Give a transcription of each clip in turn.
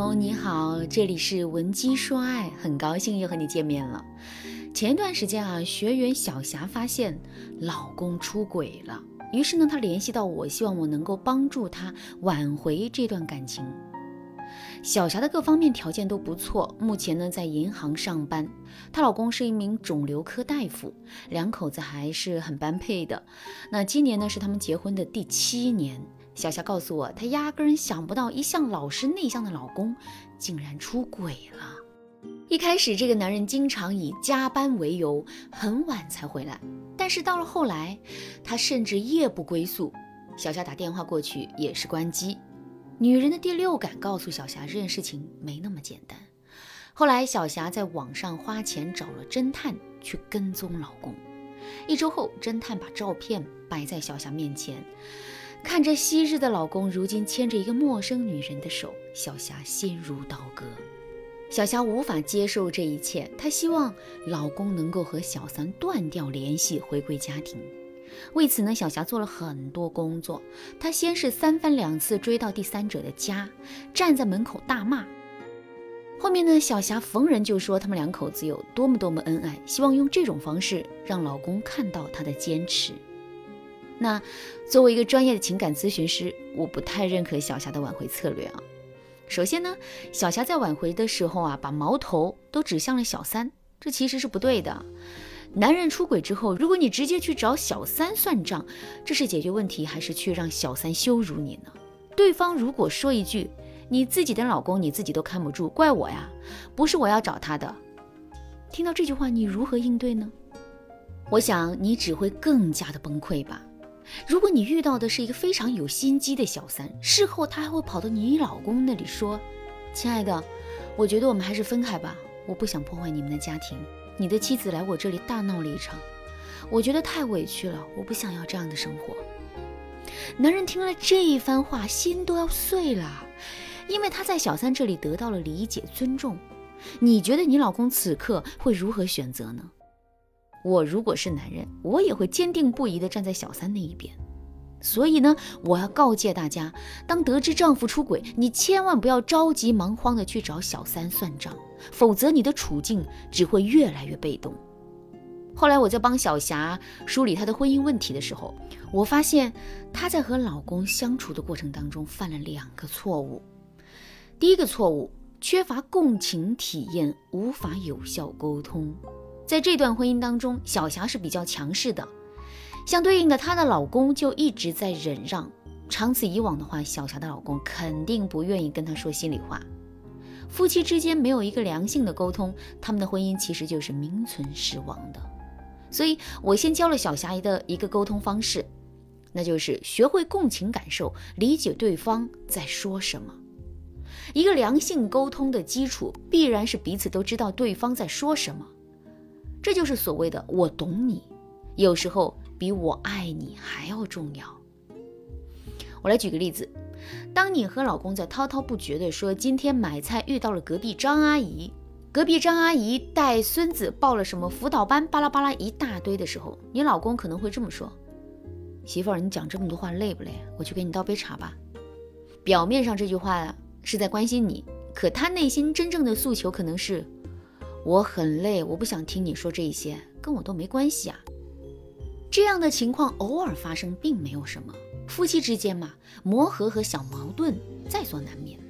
朋友你好，这里是文姬说爱，很高兴又和你见面了。前一段时间啊，学员小霞发现老公出轨了，于是呢，她联系到我，希望我能够帮助她挽回这段感情。小霞的各方面条件都不错，目前呢在银行上班，她老公是一名肿瘤科大夫，两口子还是很般配的。那今年呢是他们结婚的第七年。小霞告诉我，她压根想不到，一向老实内向的老公竟然出轨了。一开始，这个男人经常以加班为由，很晚才回来。但是到了后来，他甚至夜不归宿。小霞打电话过去也是关机。女人的第六感告诉小霞，这件事情没那么简单。后来，小霞在网上花钱找了侦探去跟踪老公。一周后，侦探把照片摆在小霞面前。看着昔日的老公，如今牵着一个陌生女人的手，小霞心如刀割。小霞无法接受这一切，她希望老公能够和小三断掉联系，回归家庭。为此呢，小霞做了很多工作。她先是三番两次追到第三者的家，站在门口大骂。后面呢，小霞逢人就说他们两口子有多么多么恩爱，希望用这种方式让老公看到她的坚持。那作为一个专业的情感咨询师，我不太认可小霞的挽回策略啊。首先呢，小霞在挽回的时候啊，把矛头都指向了小三，这其实是不对的。男人出轨之后，如果你直接去找小三算账，这是解决问题还是去让小三羞辱你呢？对方如果说一句“你自己的老公你自己都看不住，怪我呀，不是我要找他的”，听到这句话你如何应对呢？我想你只会更加的崩溃吧。如果你遇到的是一个非常有心机的小三，事后他还会跑到你老公那里说：“亲爱的，我觉得我们还是分开吧，我不想破坏你们的家庭。你的妻子来我这里大闹了一场，我觉得太委屈了，我不想要这样的生活。”男人听了这一番话，心都要碎了，因为他在小三这里得到了理解、尊重。你觉得你老公此刻会如何选择呢？我如果是男人，我也会坚定不移地站在小三那一边。所以呢，我要告诫大家，当得知丈夫出轨，你千万不要着急忙慌地去找小三算账，否则你的处境只会越来越被动。后来我在帮小霞梳理她的婚姻问题的时候，我发现她在和老公相处的过程当中犯了两个错误。第一个错误，缺乏共情体验，无法有效沟通。在这段婚姻当中，小霞是比较强势的，相对应的，她的老公就一直在忍让。长此以往的话，小霞的老公肯定不愿意跟她说心里话。夫妻之间没有一个良性的沟通，他们的婚姻其实就是名存实亡的。所以我先教了小霞的一个沟通方式，那就是学会共情感受，理解对方在说什么。一个良性沟通的基础，必然是彼此都知道对方在说什么。这就是所谓的“我懂你”，有时候比我爱你还要重要。我来举个例子：当你和老公在滔滔不绝地说今天买菜遇到了隔壁张阿姨，隔壁张阿姨带孙子报了什么辅导班，巴拉巴拉一大堆的时候，你老公可能会这么说：“媳妇儿，你讲这么多话累不累？我去给你倒杯茶吧。”表面上这句话是在关心你，可他内心真正的诉求可能是。我很累，我不想听你说这些，跟我都没关系啊。这样的情况偶尔发生，并没有什么。夫妻之间嘛，磨合和小矛盾在所难免。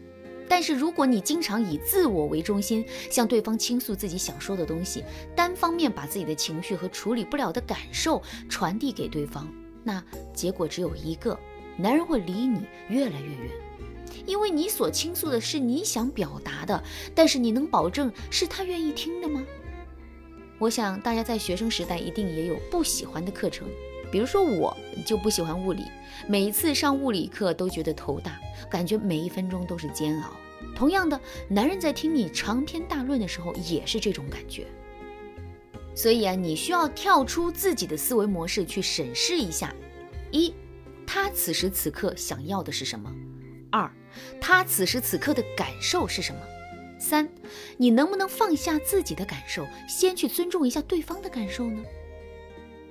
但是如果你经常以自我为中心，向对方倾诉自己想说的东西，单方面把自己的情绪和处理不了的感受传递给对方，那结果只有一个：男人会离你越来越远。因为你所倾诉的是你想表达的，但是你能保证是他愿意听的吗？我想大家在学生时代一定也有不喜欢的课程，比如说我就不喜欢物理，每一次上物理课都觉得头大，感觉每一分钟都是煎熬。同样的，男人在听你长篇大论的时候也是这种感觉。所以啊，你需要跳出自己的思维模式去审视一下：一，他此时此刻想要的是什么？二，他此时此刻的感受是什么？三，你能不能放下自己的感受，先去尊重一下对方的感受呢？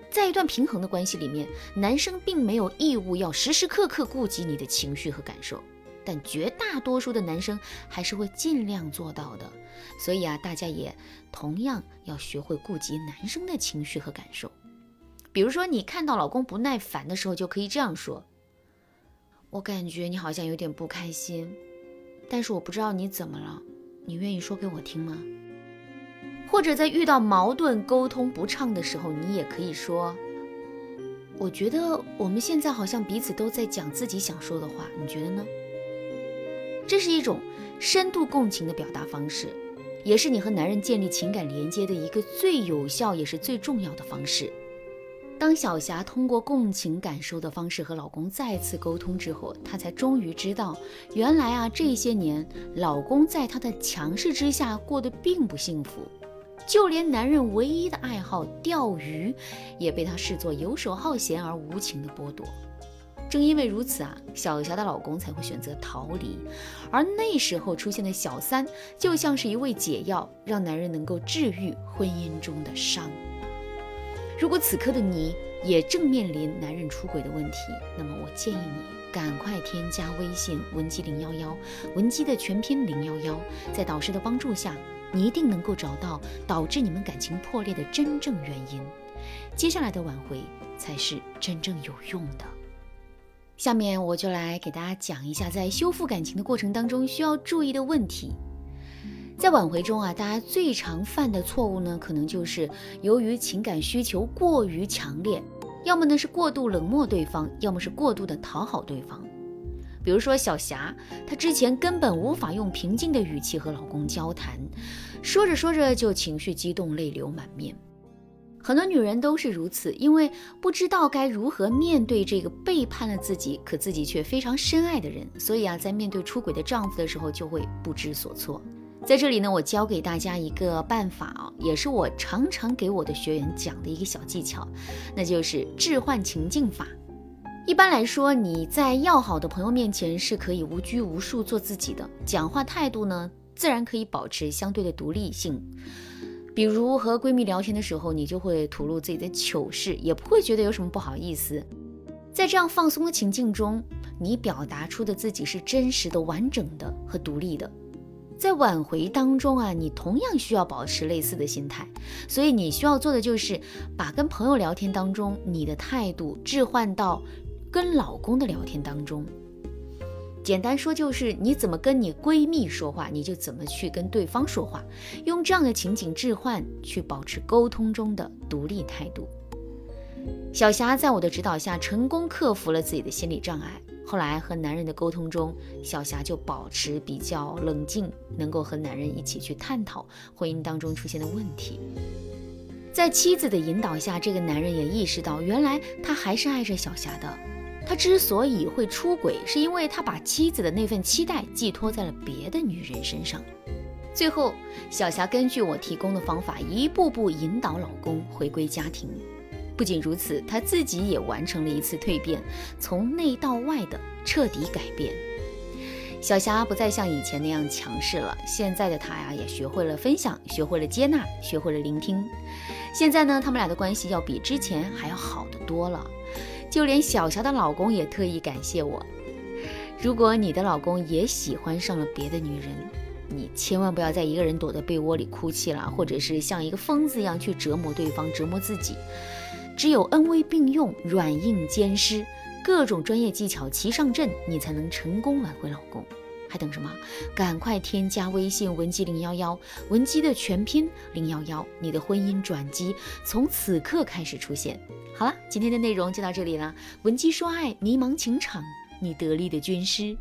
在一段平衡的关系里面，男生并没有义务要时时刻刻顾及你的情绪和感受，但绝大多数的男生还是会尽量做到的。所以啊，大家也同样要学会顾及男生的情绪和感受。比如说，你看到老公不耐烦的时候，就可以这样说：“我感觉你好像有点不开心，但是我不知道你怎么了，你愿意说给我听吗？”或者在遇到矛盾、沟通不畅的时候，你也可以说：“我觉得我们现在好像彼此都在讲自己想说的话，你觉得呢？”这是一种深度共情的表达方式，也是你和男人建立情感连接的一个最有效也是最重要的方式。当小霞通过共情感受的方式和老公再次沟通之后，她才终于知道，原来啊这些年老公在她的强势之下过得并不幸福，就连男人唯一的爱好钓鱼，也被她视作游手好闲而无情的剥夺。正因为如此啊，小霞的老公才会选择逃离，而那时候出现的小三，就像是一味解药，让男人能够治愈婚姻中的伤。如果此刻的你也正面临男人出轨的问题，那么我建议你赶快添加微信文姬零幺幺，文姬的全拼零幺幺，在导师的帮助下，你一定能够找到导致你们感情破裂的真正原因，接下来的挽回才是真正有用的。下面我就来给大家讲一下，在修复感情的过程当中需要注意的问题。在挽回中啊，大家最常犯的错误呢，可能就是由于情感需求过于强烈，要么呢是过度冷漠对方，要么是过度的讨好对方。比如说小霞，她之前根本无法用平静的语气和老公交谈，说着说着就情绪激动，泪流满面。很多女人都是如此，因为不知道该如何面对这个背叛了自己，可自己却非常深爱的人，所以啊，在面对出轨的丈夫的时候，就会不知所措。在这里呢，我教给大家一个办法啊，也是我常常给我的学员讲的一个小技巧，那就是置换情境法。一般来说，你在要好的朋友面前是可以无拘无束做自己的，讲话态度呢，自然可以保持相对的独立性。比如和闺蜜聊天的时候，你就会吐露自己的糗事，也不会觉得有什么不好意思。在这样放松的情境中，你表达出的自己是真实的、完整的和独立的。在挽回当中啊，你同样需要保持类似的心态，所以你需要做的就是把跟朋友聊天当中你的态度置换到跟老公的聊天当中。简单说就是你怎么跟你闺蜜说话，你就怎么去跟对方说话，用这样的情景置换去保持沟通中的独立态度。小霞在我的指导下成功克服了自己的心理障碍。后来和男人的沟通中，小霞就保持比较冷静，能够和男人一起去探讨婚姻当中出现的问题。在妻子的引导下，这个男人也意识到，原来他还是爱着小霞的。他之所以会出轨，是因为他把妻子的那份期待寄托在了别的女人身上。最后，小霞根据我提供的方法，一步步引导老公回归家庭。不仅如此，她自己也完成了一次蜕变，从内到外的彻底改变。小霞不再像以前那样强势了，现在的她呀，也学会了分享，学会了接纳，学会了聆听。现在呢，他们俩的关系要比之前还要好得多了。就连小霞的老公也特意感谢我。如果你的老公也喜欢上了别的女人，你千万不要再一个人躲在被窝里哭泣了，或者是像一个疯子一样去折磨对方，折磨自己。只有恩威并用，软硬兼施，各种专业技巧齐上阵，你才能成功挽回老公。还等什么？赶快添加微信文姬零幺幺，文姬的全拼零幺幺，你的婚姻转机从此刻开始出现。好了，今天的内容就到这里了。文姬说爱，迷茫情场，你得力的军师。